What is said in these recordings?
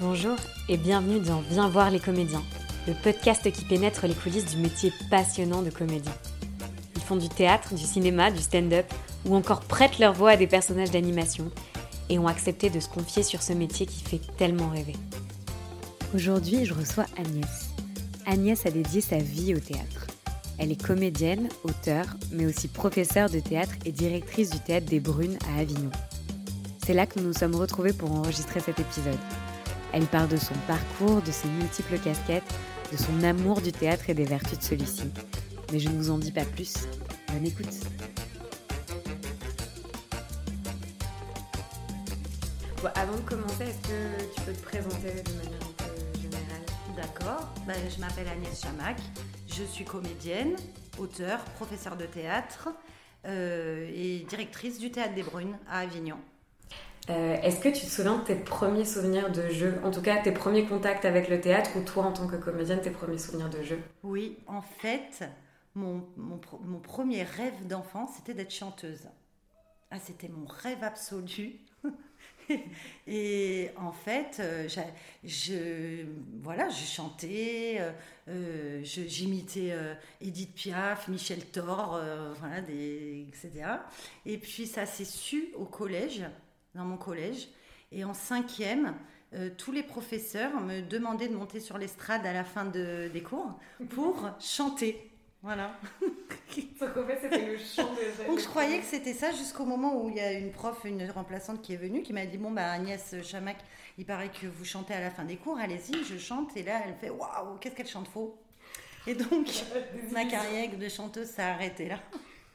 Bonjour et bienvenue dans Viens voir les comédiens, le podcast qui pénètre les coulisses du métier passionnant de comédien. Ils font du théâtre, du cinéma, du stand-up ou encore prêtent leur voix à des personnages d'animation et ont accepté de se confier sur ce métier qui fait tellement rêver. Aujourd'hui, je reçois Agnès. Agnès a dédié sa vie au théâtre. Elle est comédienne, auteure, mais aussi professeure de théâtre et directrice du théâtre des Brunes à Avignon. C'est là que nous nous sommes retrouvés pour enregistrer cet épisode. Elle parle de son parcours, de ses multiples casquettes, de son amour du théâtre et des vertus de celui-ci. Mais je ne vous en dis pas plus. Bonne écoute. avant de commencer, est-ce que tu peux te présenter de manière un peu générale? D'accord. Ben, je m'appelle Agnès Chamac. Je suis comédienne, auteure, professeure de théâtre euh, et directrice du Théâtre des Brunes à Avignon. Euh, est-ce que tu te souviens de tes premiers souvenirs de jeu En tout cas, tes premiers contacts avec le théâtre ou toi en tant que comédienne, tes premiers souvenirs de jeu Oui, en fait, mon, mon premier rêve d'enfant, c'était d'être chanteuse. Ah, c'était mon rêve absolu. et en fait, euh, je, voilà, chantais, euh, euh, j'imitais Edith Piaf, Michel Thor, voilà, des, etc. Et puis ça s'est su au collège, dans mon collège. Et en cinquième, tous les professeurs me demandaient de monter sur l'estrade à la fin des cours pour chanter. Voilà. Donc je croyais que c'était ça jusqu'au moment où il y a une prof, une remplaçante qui est venue, qui m'a dit Bon, bah Agnès Chamac, il paraît que vous chantez à la fin des cours, allez-y, je chante. Et là, elle fait Waouh, qu'est-ce qu'elle chante faux Et donc, ma carrière de chanteuse s'est arrêtée là.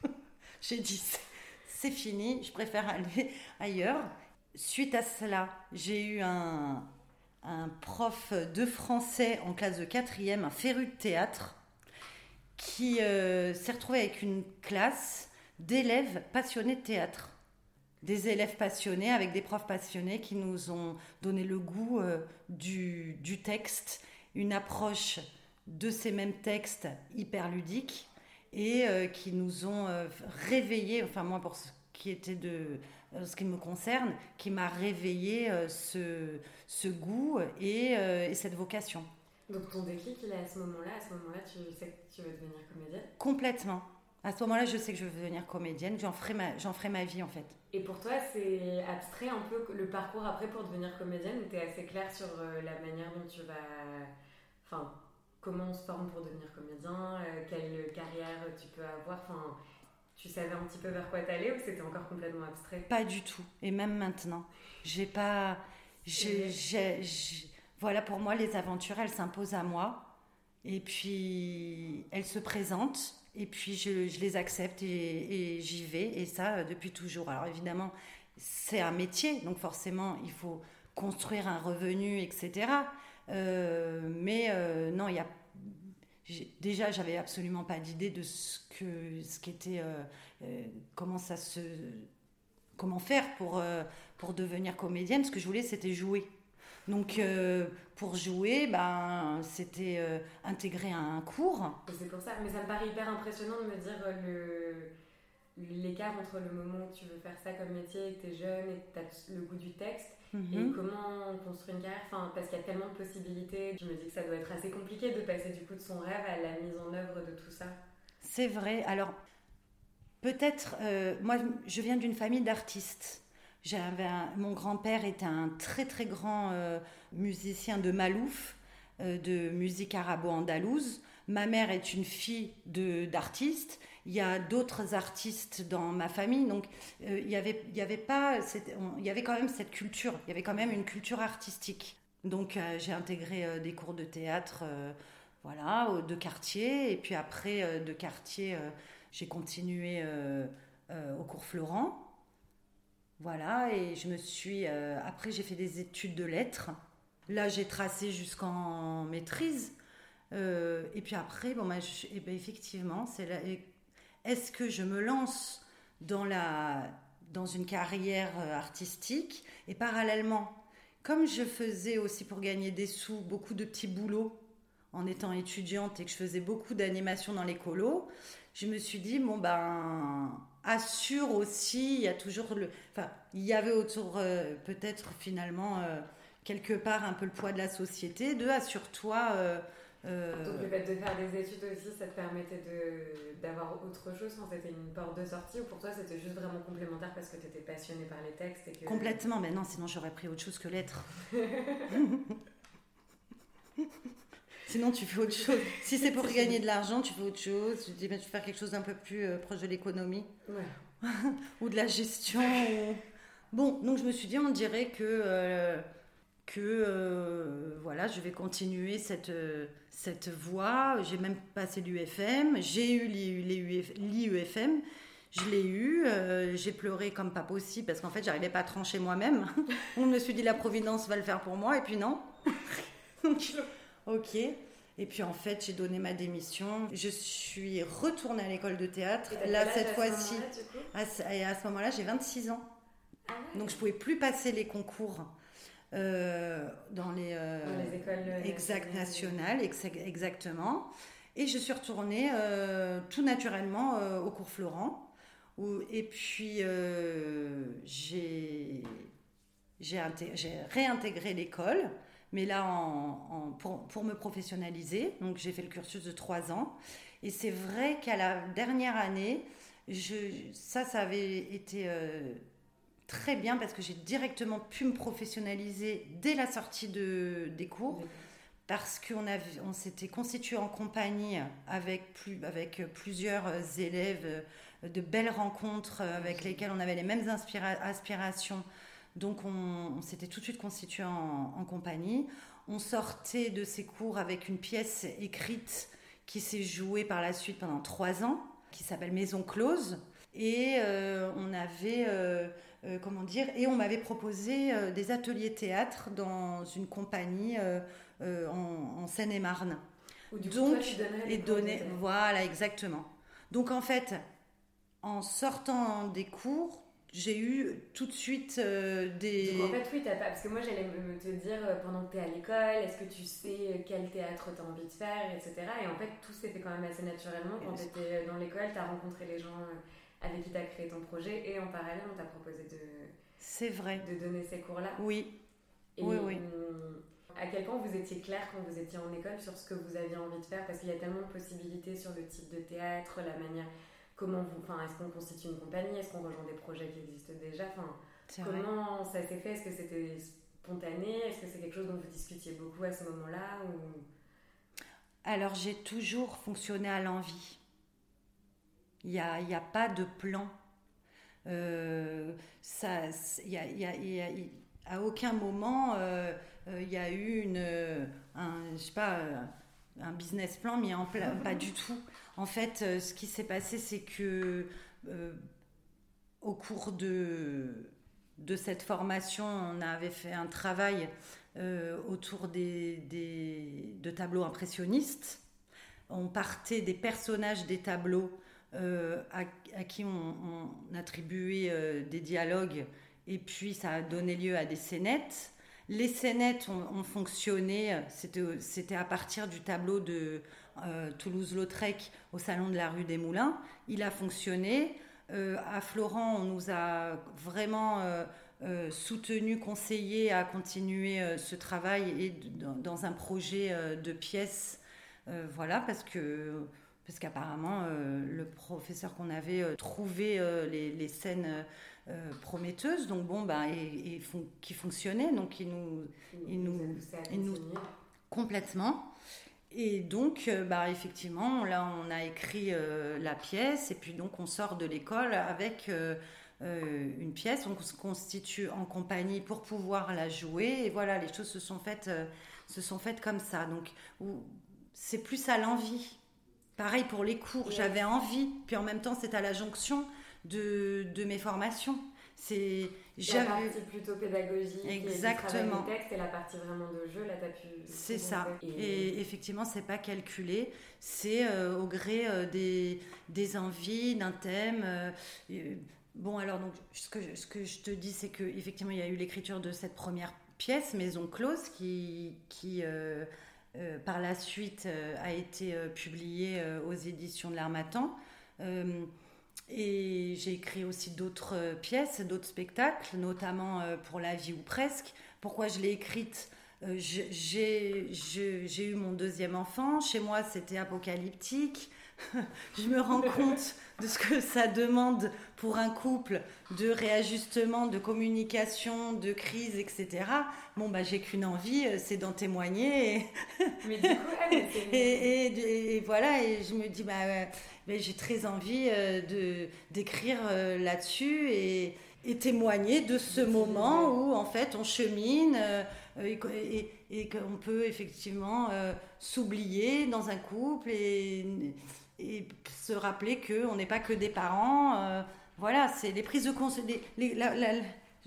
J'ai dit C'est fini, je préfère aller ailleurs. Suite à cela, j'ai eu un, prof de français en classe de quatrième, un féru de théâtre qui euh, s'est retrouvé avec une classe d'élèves passionnés de théâtre. Des élèves passionnés avec des profs passionnés qui nous ont donné le goût euh, du, texte, une approche de ces mêmes textes hyper ludiques et euh, qui nous ont réveillé, enfin moi pour ce qui était de ce qui me concerne, qui m'a réveillé ce, ce, goût et, et cette vocation. Donc ton déclic, il est à ce moment-là. À ce moment-là, tu sais que tu veux devenir comédienne? Complètement. À ce moment-là, je sais que je veux devenir comédienne. J'en ferai, ma, j'en ferai ma vie, en fait. Et pour toi, c'est abstrait un peu le parcours après pour devenir comédienne tu es assez clair sur euh, la manière dont tu vas... Enfin, comment on se forme pour devenir comédien euh, Quelle carrière tu peux avoir Enfin, tu savais un petit peu vers quoi t'allais ou c'était encore complètement abstrait? Pas du tout. Et même maintenant. J'ai pas... j'ai, j'ai voilà, pour moi, les aventures, elles s'imposent à moi. Et puis, elles se présentent. Et puis, je, les accepte et, j'y vais. Et ça, euh, depuis toujours. Alors, évidemment, c'est un métier. Donc, forcément, il faut construire un revenu, etc. Euh, mais euh, non, il y a. Déjà, j'avais absolument pas d'idée de ce que ce qu'était, comment ça se, comment faire pour pour devenir comédienne. Ce que je voulais, c'était jouer. Donc, euh, pour jouer, ben, c'était euh, intégrer un cours. C'est pour ça, mais ça me paraît hyper impressionnant de me dire euh, l'écart entre le moment où tu veux faire ça comme métier et que tu es jeune et que tu as le goût du texte et mhm. comment construire une carrière. Enfin, parce qu'il y a tellement de possibilités. Je me dis que ça doit être assez compliqué de passer du coup de son rêve à la mise en œuvre de tout ça. C'est vrai. Alors, peut-être, moi, je viens d'une famille d'artistes mon grand-père était un très très grand euh, musicien de malouf, euh, de musique arabo-andalouse. Ma mère est une fille d'artiste. Il y a d'autres artistes dans ma famille, donc euh, il y avait, il y avait pas, il y avait quand même cette culture. Il y avait quand même une culture artistique. Donc j'ai intégré des cours de théâtre, voilà, de quartier, et puis après de quartier, j'ai continué au cours Florent. Voilà, et je me suis. Euh, après, j'ai fait des études de lettres. Là, j'ai tracé jusqu'en maîtrise. Euh, et puis après, bon, bah, eh ben, effectivement, c'est est-ce que je me lance dans, la, dans une carrière euh, artistique et parallèlement, comme je faisais aussi pour gagner des sous beaucoup de petits boulots en étant étudiante et que je faisais beaucoup d'animation dans les colos, je me suis dit, bon, ben, assure aussi, il y a toujours le. Enfin, il y avait autour, euh, peut-être finalement, euh, quelque part un peu le poids de la société. Deux, assure-toi. Donc le fait de faire des études aussi, ça te permettait d'avoir autre chose C'était une porte de sortie ou pour toi c'était juste vraiment complémentaire parce que tu étais passionné par les textes et que... Complètement, mais non, sinon j'aurais pris autre chose que l'être. Sinon, tu fais autre chose. Si c'est pour gagner de l'argent, tu fais autre chose. Tu dis, ben, tu veux faire quelque chose d'un peu plus euh, proche de l'économie. ou de la gestion. Bon, donc je me suis dit, on dirait que, euh, que euh, voilà, je vais continuer cette, cette voie. J'ai même passé l'UFM. J'ai eu l'IUFM. Je l'ai eu, j'ai pleuré comme pas possible parce qu'en fait, j'arrivais pas à trancher moi-même. on me suis dit, la Providence va le faire pour moi, et puis non. ok. Et puis en fait, j'ai donné ma démission. Je suis retournée à l'école de théâtre. Là, cette fois-ci. Et à ce moment-là, j'ai 26 ans. Ah Donc je pouvais plus passer les concours. Euh, dans, les, euh, les écoles exact, nationales, exactement. Et je suis retournée euh, tout naturellement au cours Florent. Où, et puis j'ai réintégré l'école mais là en, pour, me professionnaliser. Donc j'ai fait le cursus de trois ans. Et c'est vrai qu'à la dernière année, je, ça, ça avait été euh, très bien parce que j'ai directement pu me professionnaliser dès la sortie de, des cours. Parce qu'on on s'était constitué en compagnie avec, plus, avec plusieurs élèves, de belles rencontres avec lesquelles on avait les mêmes aspirations donc on, s'était tout de suite constitué en, compagnie. On sortait de ces cours avec une pièce écrite qui s'est jouée par la suite pendant trois ans, qui s'appelle Maison Close. Et euh, on avait, euh, euh, comment dire, et on m'avait proposé des ateliers théâtre dans une compagnie en, Seine-et-Marne. Donc, et donner, voilà, exactement. Donc en fait, en sortant des cours, j'ai eu tout de suite euh, des. en fait, oui, t'as pas. Parce que moi, j'allais me te dire euh, pendant que tu es à l'école, est-ce que tu sais quel théâtre tu as envie de faire, etc. Et en fait, tout s'est fait quand même assez naturellement. Quand tu étais dans l'école, tu as rencontré les gens euh, avec qui tu as créé ton projet et en parallèle, on t'a proposé de. C'est vrai. De donner ces cours-là. Oui. oui, oui. Hum, à quel point vous étiez clair quand vous étiez en école sur ce que vous aviez envie de faire? Parce qu'il y a tellement de possibilités sur le type de théâtre, la manière comment vous, enfin, est-ce qu'on constitue une compagnie, est-ce qu'on rejoint des projets qui existent déjà, enfin, comment ça s'est fait, est-ce que c'était spontané, est-ce que c'est quelque chose dont vous discutiez beaucoup à ce moment-là ou... Alors j'ai toujours fonctionné à l'envie. Il n'y a, a, pas de plan. Euh, ça, y y à aucun moment euh, euh, il y a eu un, je sais pas, un business plan mis en place, pas du tout. En fait, euh, ce qui s'est passé, c'est que euh, au cours de, de cette formation, on avait fait un travail euh, autour des, de tableaux impressionnistes. On partait des personnages des tableaux à, qui on, attribuait des dialogues et puis ça a donné lieu à des scénettes. Les scénettes ont, fonctionné, c'était à partir du tableau de euh, Toulouse-Lautrec au Salon de la rue des Moulins. Il a fonctionné. Euh, à Florent, on nous a vraiment euh, soutenu, conseillé à continuer ce travail et dans, un projet de pièces. voilà, parce que parce qu'apparemment le professeur qu'on avait trouvé les, scènes prometteuses. Donc bon bah et, qui fonctionnaient. Donc il nous il nous, il nous complètement. Et donc, euh, bah, effectivement, là, on a écrit euh, la pièce, et puis donc on sort de l'école avec euh, une pièce, on se constitue en compagnie pour pouvoir la jouer, et voilà, les choses se sont faites, se sont faites comme ça. Donc, c'est plus à l'envie. Pareil pour les cours, j'avais envie, puis en même temps, c'est à la jonction de, de mes formations. C'est la partie plutôt pédagogique exactement. et, texte, et la partie vraiment de jeu là t'as pu c'est ça. Et... effectivement c'est pas calculé. C'est euh, au gré euh, des, des envies d'un thème euh, bon alors donc ce que, ce que je te dis c'est que effectivement il y a eu l'écriture de cette première pièce Maison close qui qui par la suite a été publiée aux éditions de l'Armatan et j'ai écrit aussi d'autres euh, pièces, d'autres spectacles, notamment euh, pour La vie ou presque, Pourquoi je l'ai écrite? J'ai eu mon deuxième enfant. Chez moi, c'était apocalyptique. je me rends compte de ce que ça demande pour un couple de réajustement, de communication, de crise, etc. Bon, bah, j'ai qu'une envie, euh, c'est d'en témoigner. Et... Mais du coup, et, voilà, et je me dis, bah, j'ai très envie euh, de d'écrire euh, là-dessus et, et, témoigner de ce moment où, en fait, on chemine et, et qu'on peut effectivement s'oublier dans un couple et et se rappeler qu'on n'est pas que des parents. Euh, voilà, c'est les prises de conscience.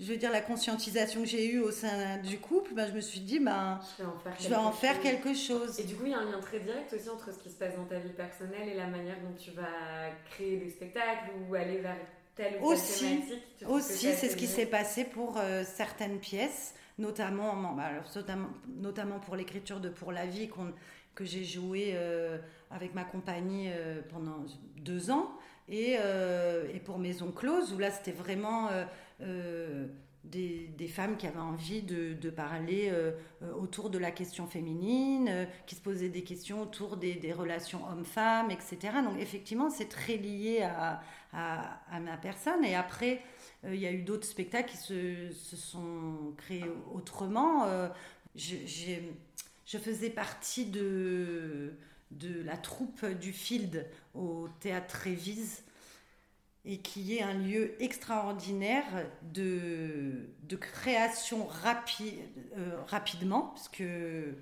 Je veux dire, la conscientisation que j'ai eue au sein du couple, ben, je me suis dit, ben, je vais en faire, quelque, chose. Et du coup, il y a un lien très direct aussi entre ce qui se passe dans ta vie personnelle et la manière dont tu vas créer des spectacles ou aller vers telle ou telle aussi, thématique. Aussi, c'est ce qui s'est passé pour euh, certaines pièces, notamment, bah, notamment, notamment pour l'écriture de Pour la vie que j'ai joué. Euh, avec ma compagnie euh, pendant deux ans. Et, euh, et, pour Maison Close, où là, c'était vraiment euh, des, femmes qui avaient envie de, de parler autour de la question féminine, qui se posaient des questions autour des, relations hommes-femmes, etc. Donc, effectivement, c'est très lié à, à, à, ma personne. Et après, il y a eu d'autres spectacles qui se, se, sont créés autrement. Je, je faisais partie de de la troupe du Field au théâtre Révise et qui est un lieu extraordinaire de, de création euh, rapidement, parce que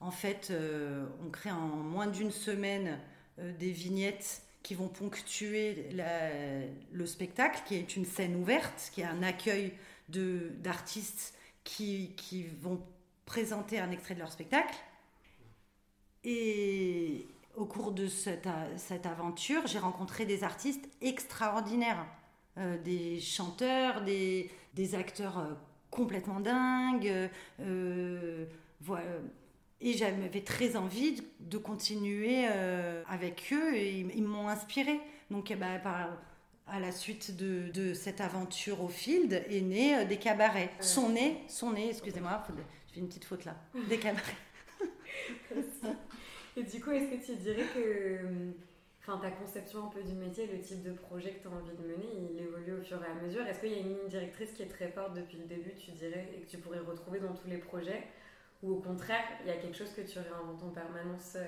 en fait, euh, on crée en moins d'une semaine euh, des vignettes qui vont ponctuer le spectacle, qui est une scène ouverte, qui est un accueil d'artistes qui, qui vont présenter un extrait de leur spectacle. Et au cours de cette, cette aventure, j'ai rencontré des artistes extraordinaires, euh, des chanteurs, des, des acteurs euh, complètement dingues. Euh, voilà. Et j'avais très envie de, continuer avec eux et ils, m'ont inspiré. Donc, eh ben, à la suite de, de, cette aventure au field est né des cabarets. Sont nés, sont nés, excusez-moi, je fais une petite faute là, des cabarets. Et du coup, est-ce que tu dirais que enfin, ta conception un peu du métier, le type de projet que tu as envie de mener, il évolue au fur et à mesure? Est-ce qu'il y a une ligne directrice qui est très forte depuis le début, tu dirais, et que tu pourrais retrouver dans tous les projets? Ou au contraire, il y a quelque chose que tu réinventes en permanence euh,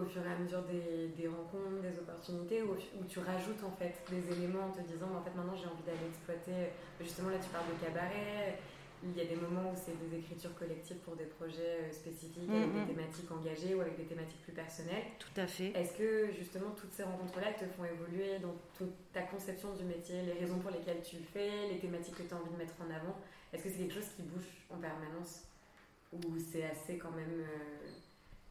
au fur et à mesure des, rencontres, des opportunités, où, tu rajoutes en fait des éléments en te disant, en fait maintenant j'ai envie d'aller exploiter, justement là tu parles de cabaret, il y a des moments où c'est des écritures collectives pour des projets euh, spécifiques, avec des mm-hmm. thématiques engagées ou avec des thématiques plus personnelles. Tout à fait. Est-ce que justement toutes ces rencontres-là te font évoluer dans ta conception du métier, les raisons pour lesquelles tu le fais, les thématiques que tu as envie de mettre en avant? Est-ce que c'est quelque chose qui bouge en permanence? Ou c'est assez quand même. Euh,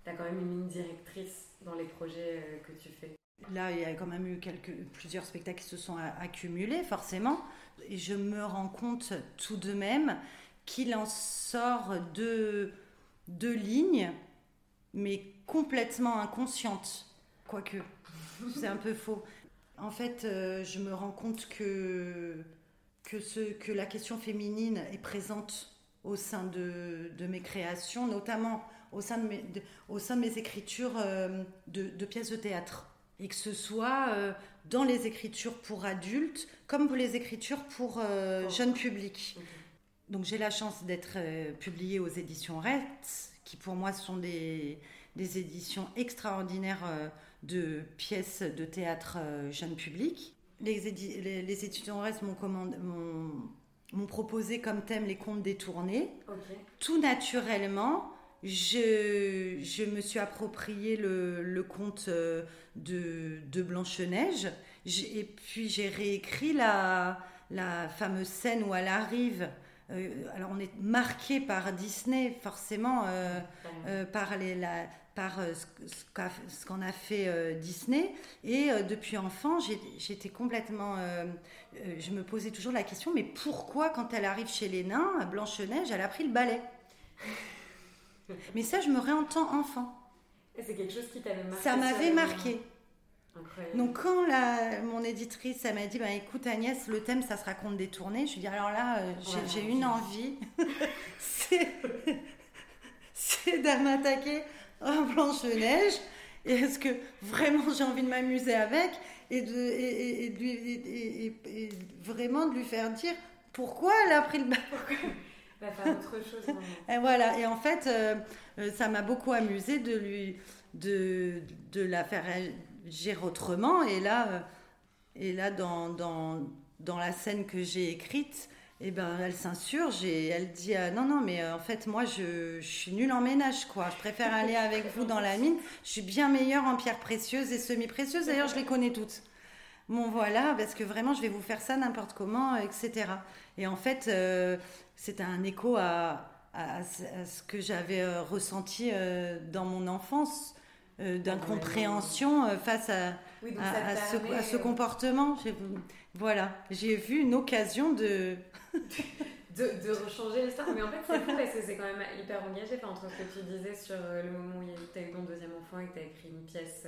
tu as quand même une ligne directrice dans les projets euh, que tu fais? Là, il y a quand même eu quelques, plusieurs spectacles qui se sont accumulés, forcément. Je me rends compte tout de même qu'il en sort deux, deux lignes, mais complètement inconscientes. Quoique, c'est un peu faux. En fait, euh, je me rends compte que, que, ce, que la question féminine est présente au sein de, mes créations, notamment au sein de mes, écritures euh, de pièces de théâtre et que ce soit euh, dans les écritures pour adultes comme pour les écritures pour euh, jeunes publics. Donc j'ai la chance d'être euh, publiée aux éditions RETS, qui pour moi sont des, des éditions extraordinaires de pièces de théâtre jeunes publics. Les, les, éditions RETS m'ont proposé comme thème les contes détournés. Tout naturellement, je, je, me suis approprié le, le conte euh, de, de Blanche-Neige et puis j'ai réécrit la, la fameuse scène où elle arrive. Euh, alors on est marqué par Disney forcément, euh, par, les, la, par ce qu'en a fait Disney. Et depuis enfant, j'étais complètement... je me posais toujours la question, mais pourquoi quand elle arrive chez les nains, Blanche-Neige, elle a pris le balai? Mais ça, je me réentends enfant. Et c'est quelque chose qui t'avait marqué Ça m'avait marqué. Donc quand la, mon éditrice elle m'a dit bah, écoute Agnès le thème ça sera conte détourné je lui dis alors là euh, j'ai une envie. C'est m'attaquer en Blanche Neige est-ce que vraiment j'ai envie de m'amuser avec et, de, et, et, vraiment de lui faire dire pourquoi elle a pris le bac faire autre chose. et voilà, et en fait, euh, euh, ça m'a beaucoup amusé de lui de, de la faire agir autrement. Et là, euh, et là dans, dans, dans la scène que j'ai écrite, eh ben, elle s'insurge et elle dit non non mais en fait moi je, je, suis nulle en ménage quoi. Je préfère aller avec vous dans la mine. Je suis bien meilleure en pierres précieuses et semi précieuses d'ailleurs je les connais toutes. Bon voilà parce que vraiment je vais vous faire ça n'importe comment etc et en fait c'est un écho à, ce que j'avais euh, ressenti euh, dans mon enfance, euh, d'incompréhension face à, ce, comportement. Voilà, j'ai vu une occasion de... de, de rechanger l'histoire. Mais en fait, c'est fou parce que c'est quand même hyper engagé. entre ce que tu disais sur le moment où tu as eu ton deuxième enfant et que tu as écrit une pièce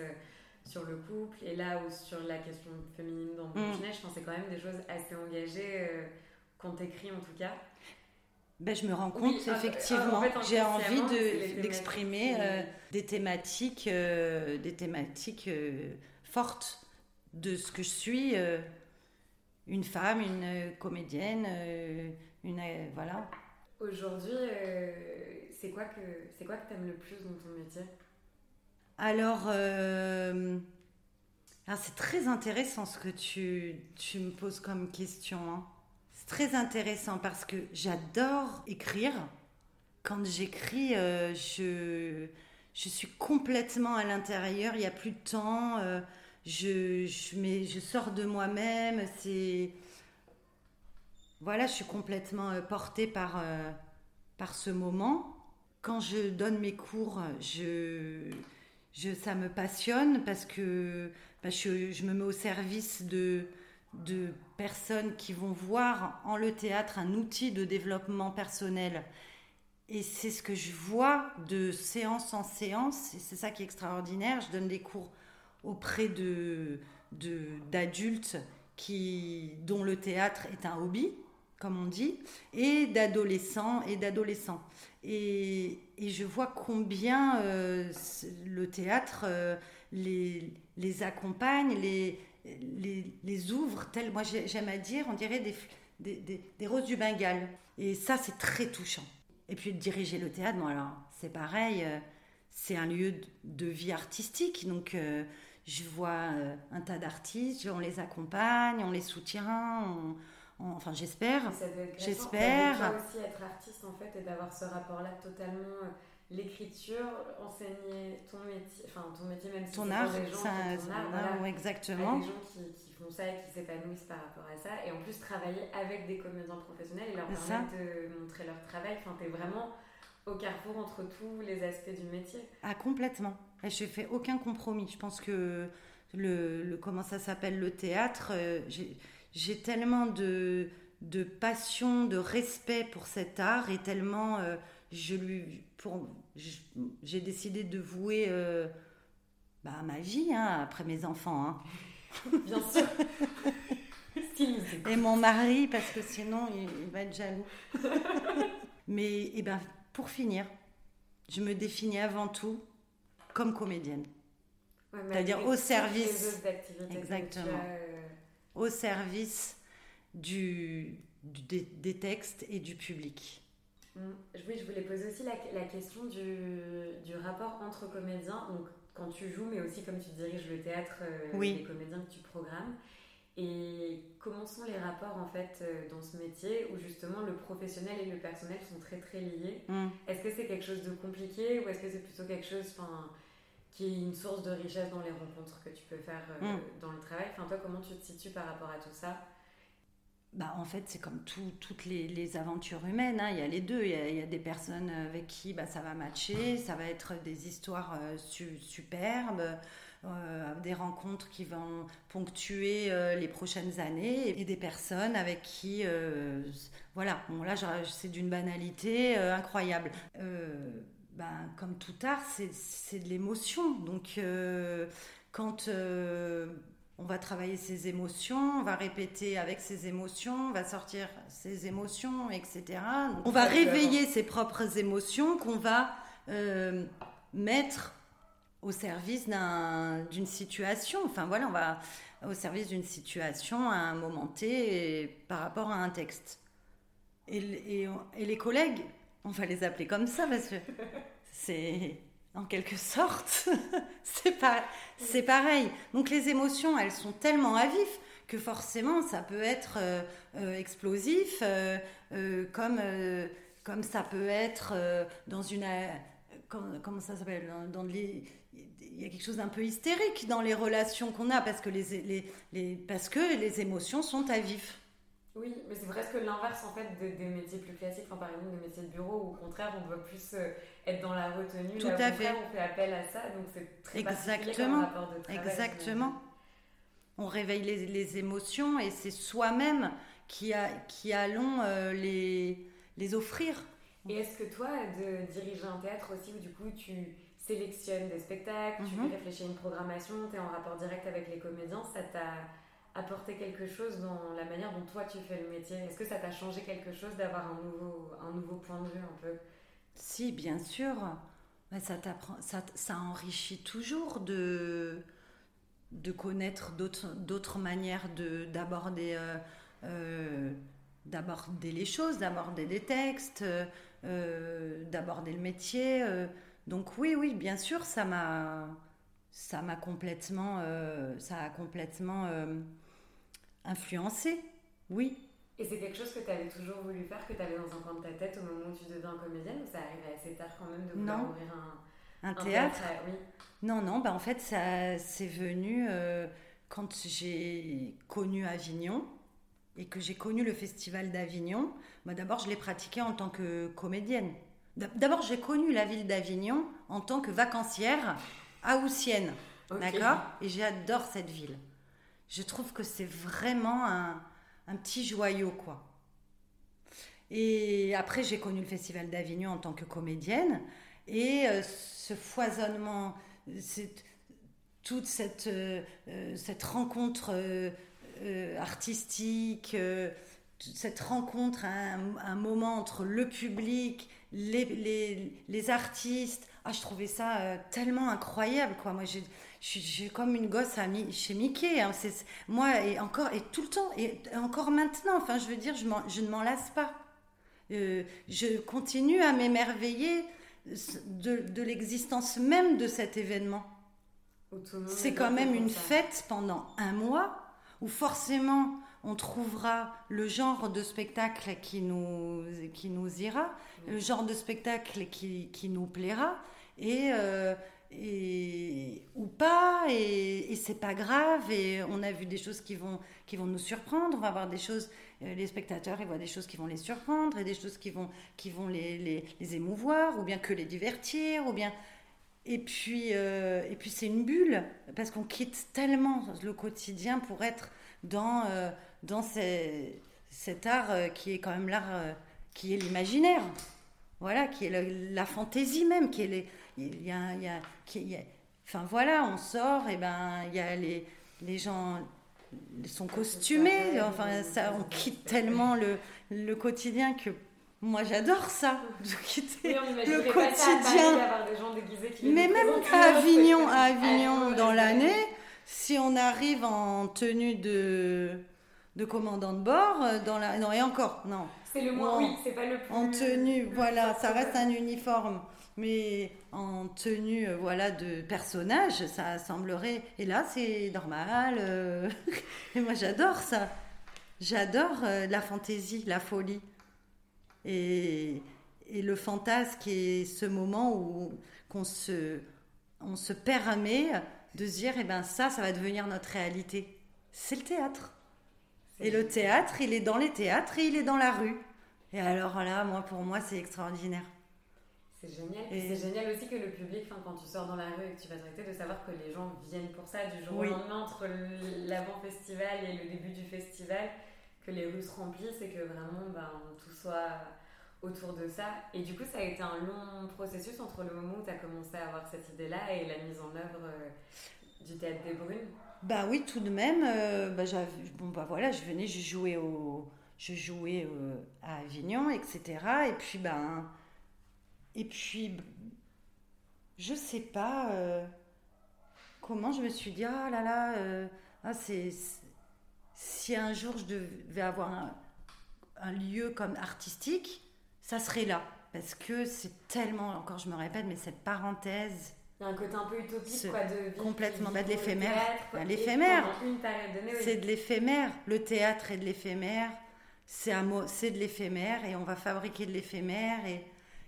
sur le couple, et là où sur la question féminine dans le mm. je pense c'est quand même des choses assez engagées quand tu écris en tout cas ben, je me rends compte ah, effectivement que j'ai envie d'exprimer de, euh, des thématiques, euh, des thématiques euh, fortes de ce que je suis, une femme, une comédienne, une voilà. Aujourd'hui, c'est quoi que c'est quoi que aimes le plus dans ton métier? Alors, alors c'est très intéressant ce que tu, tu me poses comme question. Hein très intéressant parce que j'adore écrire. Quand j'écris, euh, je, je suis complètement à l'intérieur, il n'y a plus de temps, euh, je, je, je sors de moi-même, c'est... Voilà, je suis complètement euh, portée par, par ce moment. Quand je donne mes cours, je, je, ça me passionne parce que bah, je, je me mets au service de, de personnes qui vont voir en le théâtre un outil de développement personnel. Et c'est ce que je vois de séance en séance, et c'est ça qui est extraordinaire. Je donne des cours auprès de d'adultes qui dont le théâtre est un hobby, comme on dit, et d'adolescents et d'adolescents. Et, et, je vois combien euh, le théâtre euh, les, les accompagne, les, les, les ouvre, tel, moi j'aime à dire, on dirait des, des, roses du Bengale. Et ça, c'est très touchant. Et puis de diriger le théâtre, bon alors, c'est pareil, euh, c'est un lieu de, vie artistique, donc euh, je vois euh, un tas d'artistes, on les accompagne, on les soutient, enfin j'espère, j'espère. aussi être artiste en fait et d'avoir ce rapport-là totalement l'écriture, enseigner ton métier, enfin ton métier même si ton art, des gens ton art, exactement. des gens qui, qui, font ça et qui s'épanouissent par rapport à ça, et en plus travailler avec des comédiens professionnels et leur permettre de montrer leur travail. Enfin, t'es vraiment au carrefour entre tous les aspects du métier. Ah complètement. Et je fais aucun compromis. Je pense que le, le comment ça s'appelle le théâtre, euh, j'ai tellement de de passion, de respect pour cet art et tellement euh, je lui, pour, j'ai décidé de vouer euh, bah, ma vie hein, après mes enfants. Hein. Bien sûr. Et mon mari, parce que sinon il, va être jaloux. Mais et eh ben, pour finir, je me définis avant tout comme comédienne. C'est-à-dire au service. Exactement. Euh, au service du, des, des textes et du public. Mm. Oui, je voulais poser aussi la, la question du, du, rapport entre comédiens, donc quand tu joues, mais aussi comme tu diriges le théâtre, euh, les comédiens que tu programmes. Et comment sont les rapports en fait euh, dans ce métier où justement le professionnel et le personnel sont très très liés? Mm. Est-ce que c'est quelque chose de compliqué ou est-ce que c'est plutôt quelque chose qui est une source de richesse dans les rencontres que tu peux faire euh, mm. dans le travail? Enfin toi comment tu te situes par rapport à tout ça? Bah, en fait, c'est comme toutes les, aventures humaines. Hein. Il y a les deux. Il y a, des personnes avec qui bah, ça va matcher, ça va être des histoires euh, superbes, euh, des rencontres qui vont ponctuer euh, les prochaines années, et des personnes avec qui, voilà, bon, là, c'est d'une banalité incroyable. Ben, comme tout art, c'est de l'émotion. Donc, quand on va travailler ses émotions, on va répéter avec ses émotions, on va sortir ses émotions, etc. on va réveiller ses propres émotions qu'on va mettre au service d'une situation. Enfin voilà, on va au service d'une situation à un moment T par rapport à un texte. Et, et, les collègues, on va les appeler comme ça parce que c'est en quelque sorte, c'est pas, c'est pareil. Donc les émotions, elles sont tellement à vif que forcément ça peut être euh, euh, explosif, euh, comme, comme ça peut être dans une comment ça s'appelle dans, les il y a quelque chose d'un peu hystérique dans les relations qu'on a parce que les, les, les, parce que les émotions sont à vif. Oui, mais c'est presque l'inverse en fait des métiers plus classiques, enfin, par exemple des métiers de bureau où au contraire on doit plus euh, être dans la retenue. Tout à fait. On fait appel à ça, donc c'est très Exactement. rapport de travail. Exactement. On réveille les, les émotions et c'est soi-même qui, a, qui allons euh, les, les offrir. Et est-ce que toi, de diriger un théâtre aussi, où du coup tu sélectionnes des spectacles, tu mhm. réfléchis à une programmation, tu es en rapport direct avec les comédiens, ça t'a apporté quelque chose dans la manière dont toi tu fais le métier Est-ce que ça t'a changé quelque chose d'avoir un nouveau, un nouveau point de vue un peu? Si, bien sûr. Ça, ça, ça enrichit toujours de, de connaître d'autres manières d'aborder euh, euh, d'aborder les choses, d'aborder des textes, euh, d'aborder le métier. Donc oui, oui, bien sûr, ça m'a, ça m'a complètement, ça a complètement euh, influencé. Oui. Et c'est quelque chose que tu avais toujours voulu faire, que tu avais dans un coin de ta tête au moment où tu deviens comédienne, ou ça arrivait assez tard quand même de vouloir ouvrir un, un, théâtre, oui. Non, non, bah en fait, ça c'est venu euh, quand j'ai connu Avignon et que j'ai connu le festival d'Avignon. Bah, D'abord, je l'ai pratiqué en tant que comédienne. D'abord, j'ai connu la ville d'Avignon en tant que vacancière haussienne. D'accord? Et j'adore cette ville. Je trouve que c'est vraiment un, petit joyau, quoi. Et après, j'ai connu le Festival d'Avignon en tant que comédienne. Et euh, ce foisonnement, toute cette, euh, euh, cette rencontre artistique, cette rencontre, un, un, moment entre le public les, les, les, artistes. Ah, je trouvais ça euh, tellement incroyable, quoi. Moi, je suis comme une gosse à, chez Mickey. Hein. C'est, moi, et encore, et tout le temps, et encore maintenant, enfin, je veux dire, je, je ne m'en lasse pas. Euh, je continue à m'émerveiller de, de l'existence même de cet événement. C'est quand même une fête pendant un mois où forcément on trouvera le genre de spectacle qui nous, qui nous ira, le genre de spectacle qui, qui nous plaira, et, euh, et ou pas, et, c'est pas grave, et on a vu des choses qui vont, qui vont nous surprendre, on va voir des choses, euh, les spectateurs, ils voient des choses qui vont les surprendre, et des choses qui vont, qui vont les, les, émouvoir, ou bien que les divertir, ou bien... Et puis, euh, et puis c'est une bulle, parce qu'on quitte tellement le quotidien pour être dans dans cet art euh, qui est quand même l'art euh, qui est l'imaginaire. Voilà, qui est la fantaisie même, qui est les, il y a, il y a, qui, enfin voilà, on sort et ben il y a les, les gens sont costumés, enfin ça, on quitte tellement le, le quotidien que moi j'adore ça, de quitter le quotidien. Mais même à Avignon, à Avignon dans l'année, si on arrive en tenue de de commandant de bord euh, dans la non et encore non. C'est le moins oui c'est pas le plus en tenue voilà ça reste un uniforme. Mais en tenue euh, voilà de personnage ça semblerait et là c'est normal euh. et moi j'adore ça. J'adore la fantaisie la folie. Et, et le fantasme est ce moment où qu'on se on se permet de se dire eh ben ça ça va devenir notre réalité. C'est le théâtre et le théâtre, il est dans les théâtres et il est dans la rue. Et alors là, moi, pour moi, c'est extraordinaire. C'est génial. Et c'est génial aussi que le public, quand tu sors dans la rue et que tu vas traiter, de savoir que les gens viennent pour ça du jour au lendemain entre l'avant-festival et le début du festival, que les rues se remplissent et que vraiment ben, tout soit autour de ça. Et du coup, ça a été un long processus entre le moment où tu as commencé à avoir cette idée-là et la mise en œuvre. Euh, du théâtre des Brunes Bah oui, tout de même. Euh, bah, bon, bah voilà, je venais, je jouais, au, je jouais euh, à Avignon, etc. Et puis, ben. Et puis, je sais pas euh, comment je me suis dit, ah là là, ah, c'est. Si un jour je devais avoir un, un lieu comme artistique, ça serait là. Parce que c'est tellement, encore je me répète, mais cette parenthèse il y a un côté un peu utopique, quoi, de Complètement, bah, de l'éphémère. Bah, l'éphémère. C'est de l'éphémère. Le théâtre est de l'éphémère. C'est de l'éphémère et on va fabriquer de l'éphémère et,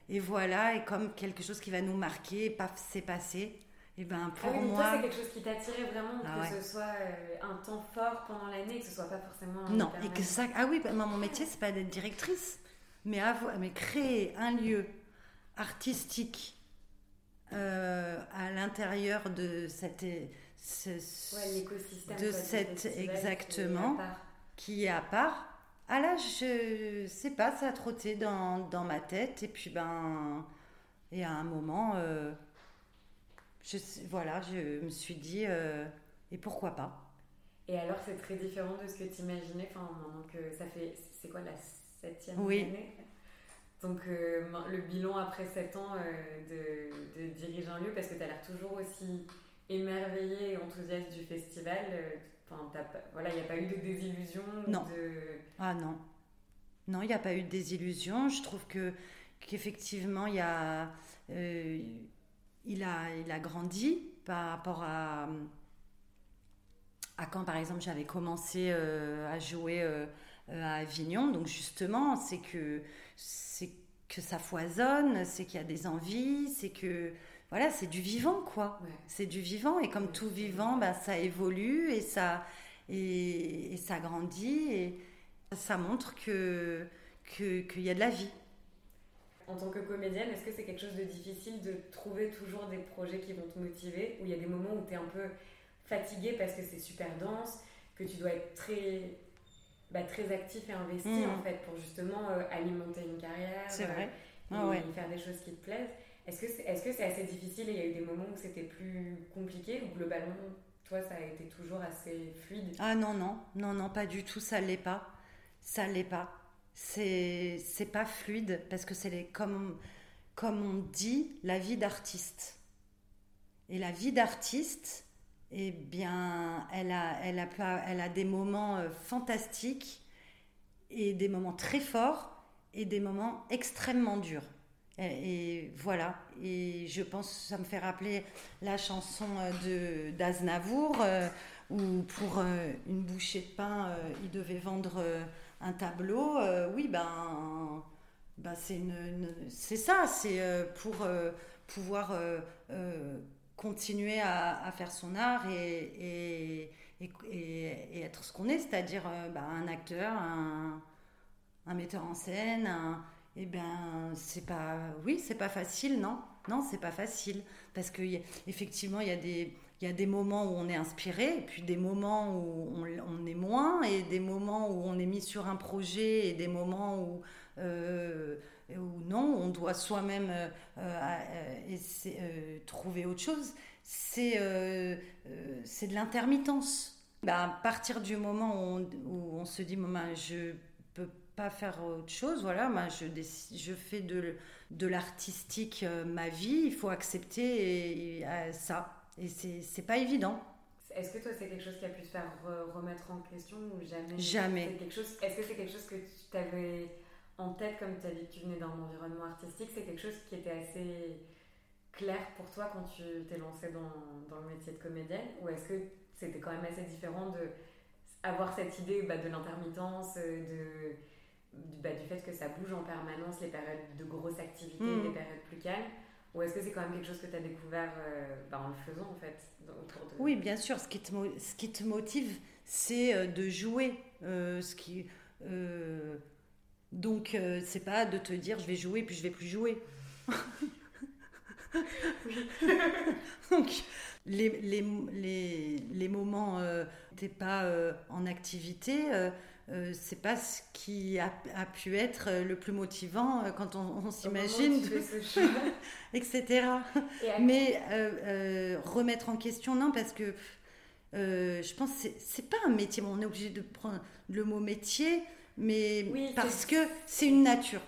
et voilà. Et comme quelque chose qui va nous marquer, paf, c'est passé. Et ben pour ah oui, moi, c'est quelque chose qui t'attirait vraiment, ah que ce soit euh, un temps fort pendant l'année, que ce soit pas forcément. Non, et que ça. Ah oui, bah, mon métier c'est pas d'être directrice, mais avoir, mais créer un lieu artistique euh, à l'intérieur de cette, de cette exactement qui est à part. Ah là, je sais pas, ça a trotté dans, dans ma tête et puis ben et à un moment, euh, je voilà, je me suis dit euh, et pourquoi pas. Et alors c'est très différent de ce que tu imaginais. Enfin, que ça fait, c'est quoi la septième oui. année donc euh, le bilan après 7 ans euh, de, diriger un lieu, parce que tu as l'air toujours aussi émerveillé et enthousiaste du festival. Euh, voilà, il n'y a pas eu de désillusion Non. Ah non. Non, il n'y a pas eu de désillusion. Je trouve que qu'effectivement, il, a, il, a, il a grandi par rapport à, à quand, par exemple, j'avais commencé à jouer à Avignon. Donc justement, c'est que c'est que ça foisonne, c'est qu'il y a des envies, c'est que voilà, c'est du vivant quoi. C'est du vivant et comme tout vivant, bah, ça évolue et ça et, ça grandit et ça montre que qu'il y a de la vie. En tant que comédienne, est-ce que c'est quelque chose de difficile de trouver toujours des projets qui vont te motiver Ou il y a des moments où tu es un peu fatiguée parce que c'est super dense, que tu dois être très bah, très actif et investi mm. en fait pour justement euh, alimenter une carrière c'est vrai. Euh, et faire des choses qui te plaisent. Est-ce que c'est est -ce c'est assez difficile et il y a eu des moments où c'était plus compliqué ou globalement toi ça a été toujours assez fluide? Ah non non. Non non pas du tout. Ça l'est pas. Ça l'est pas. C'est c'est pas fluide parce que c'est comme comme on dit la vie d'artiste. Et la vie d'artiste eh bien, elle a, elle a, elle a des moments euh, fantastiques et des moments très forts et des moments extrêmement durs. Et, voilà, et je pense, ça me fait rappeler la chanson euh, de d'Aznavour, euh, où pour une bouchée de pain, il devait vendre un tableau. oui, ben, ben c'est ça, c'est pour pouvoir continuer à, faire son art et, être ce qu'on est, c'est-à-dire euh, bah, un acteur, un, metteur en scène. eh ben, c'est pas, oui, c'est pas facile, non, non, c'est pas facile, parce que effectivement, il y a des, il y a des moments où on est inspiré, et puis des moments où on, on, est moins, et des moments où on est mis sur un projet, et des moments où euh, ou non, on doit soi-même euh, euh, euh, trouver autre chose, c'est de l'intermittence. Bah, à partir du moment où on, se dit, ben, je peux pas faire autre chose, voilà, bah, je, je fais de, de l'artistique ma vie, il faut accepter ça. Et c'est pas évident. Est-ce que toi, c'est quelque chose qui a pu te faire remettre en question ou jamais? Jamais. Est-ce que c'est quelque chose que tu t'avais en tête, comme tu as dit que tu venais d'un environnement artistique, c'est quelque chose qui était assez clair pour toi quand tu t'es lancée dans, dans, le métier de comédienne Ou est-ce que c'était quand même assez différent de avoir cette idée bah, de l'intermittence, de, bah, du fait que ça bouge en permanence, les périodes de grosses activités, mm. les périodes plus calmes ou est-ce que c'est quand même quelque chose que tu as découvert euh, bah, en le faisant en fait Oui, bien sûr. Ce qui te, ce qui te motive, c'est euh, de jouer. Euh, ce qui, donc, euh, c'est pas de te dire je vais jouer puis je vais plus jouer. Donc, les, les, les, les moments euh, t'es pas euh, en activité, euh, c'est pas ce qui a, pu être le plus motivant quand on, s'imagine, etc. Mais remettre en question, non, parce que je pense que c'est pas un métier. on est obligé de prendre le mot métier, mais parce que c'est une nature.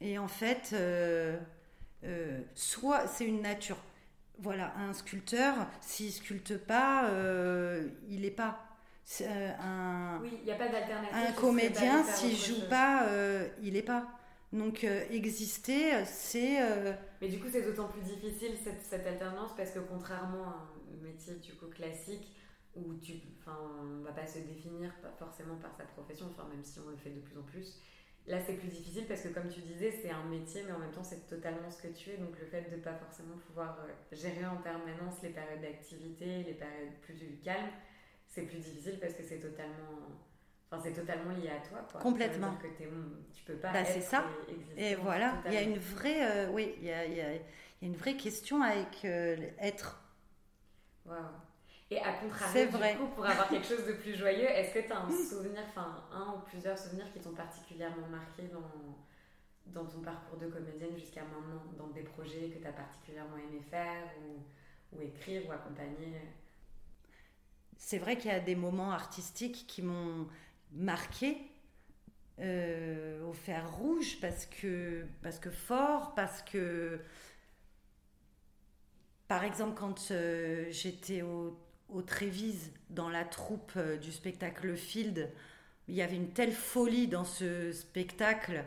Et en fait, soit c'est une nature. Voilà, un sculpteur, s'il sculpte pas, il n'est pas euh, un, oui, y a pas un comédien, s'il joue pas, euh, il n'est pas. Donc euh, exister, c'est... Mais du coup, c'est d'autant plus difficile cette, cette, alternance parce que contrairement à un métier du coup classique où tu, enfin, on va pas se définir forcément par sa profession, enfin même si on le fait de plus en plus. Là, c'est plus difficile parce que comme tu disais, c'est un métier, mais en même temps, c'est totalement ce que tu es. Donc le fait de pas forcément pouvoir gérer en permanence les périodes d'activité, les périodes plus calmes, c'est plus difficile parce que c'est totalement Enfin, c'est totalement lié à toi. Quoi. Complètement. Que tu peux pas. Bah, c'est ça. Et, voilà, il y a une vraie, euh, oui, il y a, y, a, y a, une vraie question avec euh, être. Waouh. Et à contrario, vrai. du coup, pour avoir quelque chose de plus joyeux, est-ce que tu as un souvenir, enfin un ou plusieurs souvenirs qui t'ont particulièrement marqué dans, dans ton parcours de comédienne jusqu'à maintenant, dans des projets que tu as particulièrement aimé faire ou, ou écrire ou accompagner? C'est vrai qu'il y a des moments artistiques qui m'ont marqué euh, au fer rouge parce que, parce que fort, parce que par exemple quand euh, j'étais au, au Trévise dans la troupe euh, du spectacle Field, il y avait une telle folie dans ce spectacle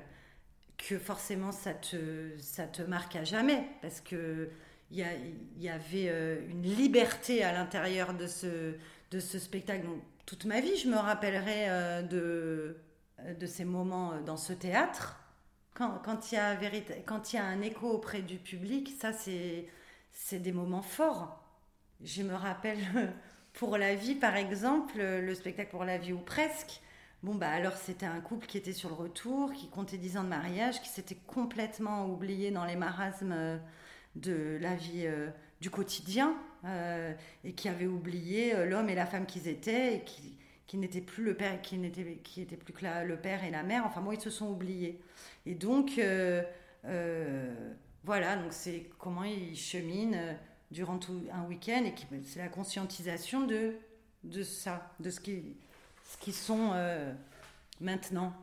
que forcément ça te, ça te marque à jamais parce que il y, y, avait une liberté à l'intérieur de ce, de ce spectacle. Toute ma vie, je me rappellerai euh, de, de ces moments euh, dans ce théâtre. Quand, quand, il y a quand il y a un écho auprès du public, ça, c'est des moments forts. Je me rappelle pour la vie, par exemple, le spectacle pour la vie ou presque. Bon, bah alors c'était un couple qui était sur le retour, qui comptait 10 ans de mariage, qui s'était complètement oublié dans les marasmes euh, de la vie du quotidien euh, et qui avaient oublié euh, l'homme et la femme qu'ils étaient et qui, plus le père, qui n'étaient qui plus que le père et la mère. Enfin, moi, ils se sont oubliés. Et donc, euh, voilà, donc c'est comment ils cheminent durant tout un week-end et c'est la conscientisation de, de ça, de ce qui, ce qui sont maintenant.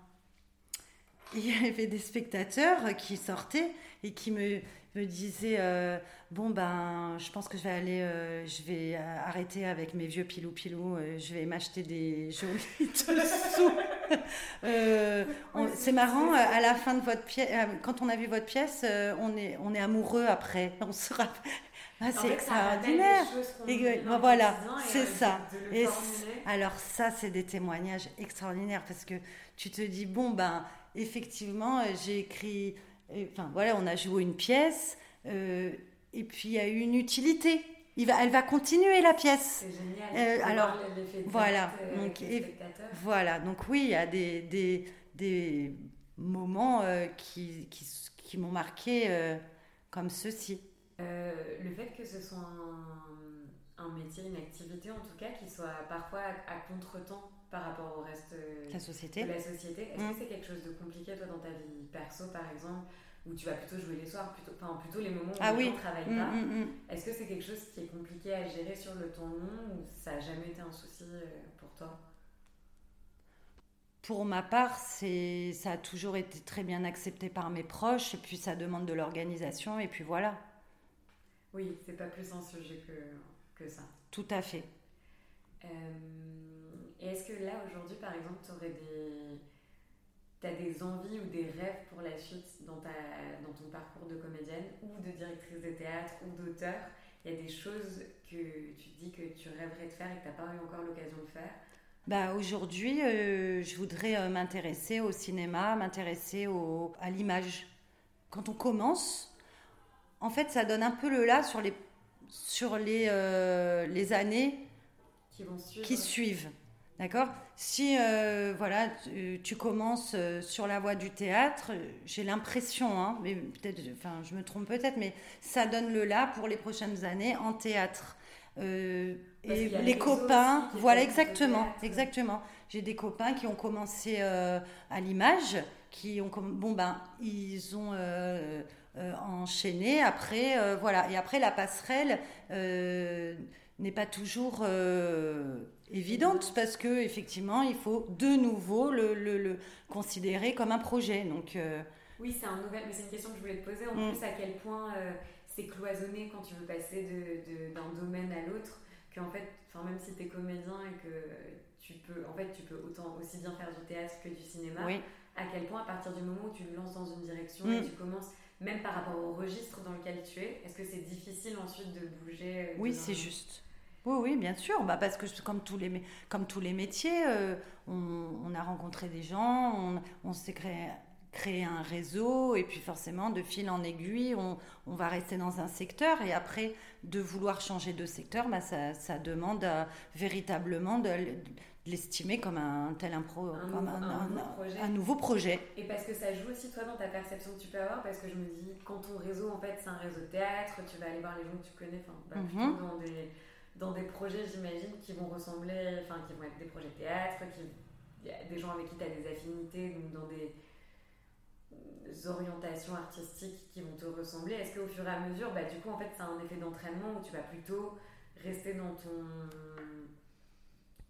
il y avait des spectateurs qui sortaient et qui me, me disait euh, bon ben je pense que je vais aller euh, je vais arrêter avec mes vieux pilou pilou euh, je vais m'acheter des jolis dessous. C'est marrant à la fin de votre pièce quand on a vu votre pièce on est on est amoureux après. On se rappelle ah, c'est extraordinaire. Et, voilà, c'est ça. Et alors ça, c'est des témoignages extraordinaires parce que tu te dis bon ben effectivement, j'ai écrit enfin voilà, on a joué une pièce, euh, et puis il y a eu une utilité. Il va, elle va continuer la pièce. C'est génial. Euh, alors voilà, donc voilà, donc oui, il y a des, des, des moments euh, qui, qui, qui m'ont marqué comme ceci. Le fait que ce soit un, un, métier, une activité en tout cas, qui soit parfois à, contre-temps par rapport au reste la société. de la société. Est-ce que mm. c'est quelque chose de compliqué, toi, dans ta vie perso, par exemple, où tu vas plutôt jouer les soirs, plutôt, enfin, plutôt les moments où ah les ne travaillent mm, pas? mm, Est-ce que c'est quelque chose qui est compliqué à gérer sur le temps long ou ça n'a jamais été un souci euh, pour toi? Pour ma part, c'est, ça a toujours été très bien accepté par mes proches, et puis ça demande de l'organisation, et puis voilà. Oui, c'est pas plus un sujet que, que ça. Tout à fait. Euh, et est-ce que là, aujourd'hui, par exemple, tu aurais des. Tu as des envies ou des rêves pour la suite dans, ta, dans ton parcours de comédienne ou de directrice de théâtre ou d'auteur? Il y a des choses que tu dis que tu rêverais de faire et que tu n'as pas eu encore l'occasion de faire? Bah, Aujourd'hui, euh, je voudrais euh, m'intéresser au cinéma, m'intéresser à l'image. Quand on commence, en fait, ça donne un peu le là sur les, sur les, euh, les années qui, vont suivre. qui suivent. D'accord? Si euh, voilà, tu, commences euh, sur la voie du théâtre, j'ai l'impression, hein, mais peut-être, enfin, je me trompe peut-être, mais ça donne le là pour les prochaines années en théâtre. et les copains, voilà exactement, exactement. J'ai des copains qui ont commencé à l'image, qui ont bon ben ils ont enchaîné après voilà. Et après la passerelle n'est pas toujours évidente parce que effectivement il faut de nouveau le, le, considérer comme un projet. Donc euh, oui c'est un nouvel mais c'est une question que je voulais te poser. En mm. plus à quel point euh, c'est cloisonné quand tu veux passer de, d'un domaine à l'autre qu'en fait enfin même si tu es comédien et que tu peux en fait tu peux autant aussi bien faire du théâtre que du cinéma à quel point à partir du moment où tu le lances dans une direction et mm. tu commences même par rapport au registre dans lequel tu es est-ce que c'est difficile ensuite de bouger oui c'est juste oui, oui, bien sûr. Bah, parce que comme tous les, comme tous les métiers, euh, on, a rencontré des gens, on, s'est créé, créé, un réseau, et puis forcément, de fil en aiguille, on, on, va rester dans un secteur. Et après, de vouloir changer de secteur, bah, ça, ça demande véritablement de, l'estimer comme un tel impro, un, comme un, un, nouveau projet. un, nouveau projet. Et parce que ça joue aussi toi dans ta perception que tu peux avoir, parce que je me dis, quand ton réseau, en fait, c'est un réseau de théâtre, tu vas aller voir les gens que tu connais, enfin, bah, mhm. dans des dans des projets, j'imagine, qui vont ressembler, enfin, qui vont être des projets théâtre, qui, des gens avec qui tu as des affinités, donc dans des orientations artistiques qui vont te ressembler. Est-ce qu'au fur et à mesure, bah, du coup, en fait, c'est un effet d'entraînement où tu vas plutôt rester dans ton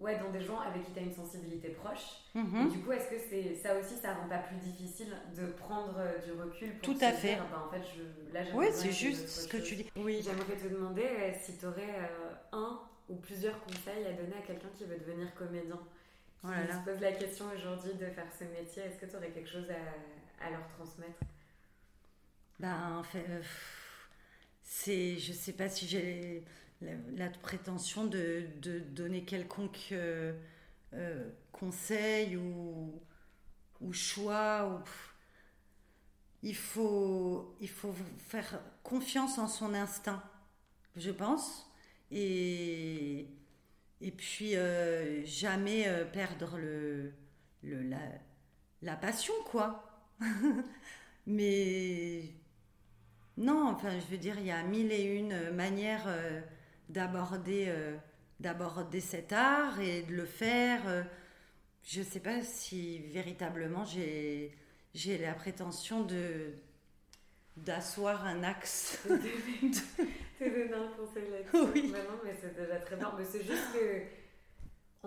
ouais, dans des gens avec qui tu as une sensibilité proche. Mhm. Et du coup, est-ce que c'est ça aussi, ça rend pas plus difficile de prendre euh, du recul pour Tout à fait. Bah, en fait, je, là, oui, c'est juste ce que tu dis. Oui. J'aimerais te demander euh, si tu aurais euh, un ou plusieurs conseils à donner à quelqu'un qui veut devenir comédien, qui se pose la question aujourd'hui de faire ce métier. Est-ce que tu aurais quelque chose à, à leur transmettre? Ben, en fait, c'est, je sais pas si j'ai la, prétention de, donner quelconque euh, euh, conseil ou, choix. Il, faut, faire confiance en son instinct, je pense. Et, puis, euh, jamais perdre le, le, la, la passion, quoi. Mais non, enfin, je veux dire, il y a mille et une manières d'aborder euh, d'aborder cet art et de le faire. Euh, je ne sais pas si véritablement j'ai j'ai la prétention de d'asseoir un axe. Te donner un conseil là-dessus. Oui. Bah non, mais c'est déjà très bien. Mais c'est juste que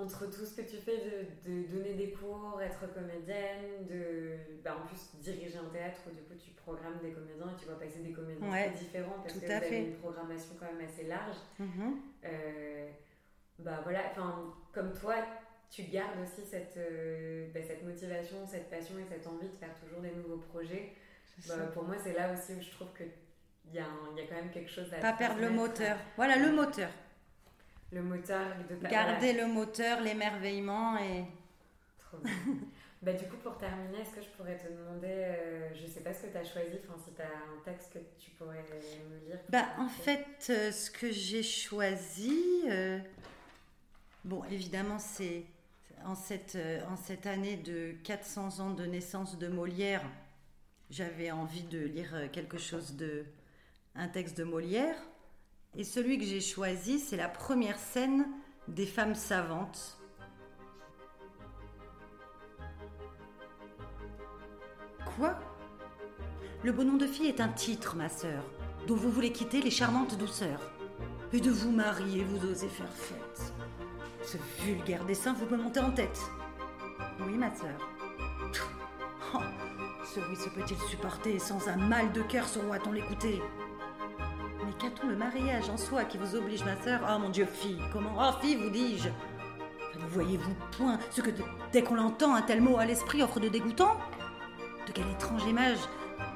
entre tout ce que tu fais de, donner des cours, être comédienne, de bah en plus diriger un théâtre où du coup tu programmes des comédiens et tu vois passer des comédiens très différents parce que vous avez une programmation quand même assez large. Mm-hmm. Euh, bah voilà, enfin comme toi, tu gardes aussi cette, euh, bah, cette motivation, cette passion et cette envie de faire toujours des nouveaux projets. Bah, pour moi, c'est là aussi où je trouve qu'il y, a y a quand même quelque chose à Pas perdre le moteur. Voilà, le moteur le moteur de garder le moteur l'émerveillement et trop bien. Bah, du coup pour terminer est-ce que je pourrais te demander euh, je sais pas ce que tu as choisi enfin si tu as un texte que tu pourrais me lire bah en fait euh, ce que j'ai choisi euh, bon évidemment c'est en cette, en cette année de 400 ans de naissance de Molière j'avais envie de lire quelque chose de un texte de Molière et celui que j'ai choisi, c'est la première scène des femmes savantes. Quoi? Le beau nom de fille est un titre, ma sœur, dont vous voulez quitter les charmantes douceurs. Et de vous marier, vous osez faire fête. Ce vulgaire dessin vous me monter en tête. Oui, ma sœur. Oh, ce oui se peut-il supporter sans un mal de cœur saura-t-on l'écouter mariage en soi qui vous oblige, ma sœur. Oh mon Dieu, fille, comment Oh, fille, vous dis-je. Ne voyez-vous point ce que dès qu'on l'entend, un tel mot à l'esprit offre de dégoûtant? De quelle étrange image.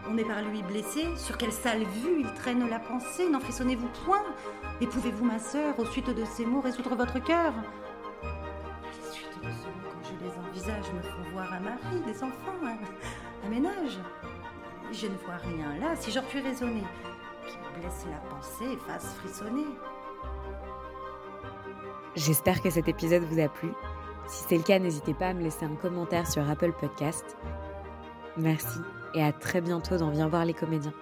On est par lui blessé Sur quelle sale vue il traîne la pensée N'en frissonnez-vous point? Et pouvez-vous, ma sœur, au suite de ces mots, résoudre votre cœur? Les suites de ce mot, quand je les envisage, me font voir un mari, des enfants, un, un ménage. Je ne vois rien là, si j'en puis raisonner blesse la pensée et fasse frissonner. J'espère que cet épisode vous a plu. Si c'est le cas, n'hésitez pas à me laisser un commentaire sur Apple Podcast. Merci et à très bientôt dans Viens voir les comédiens.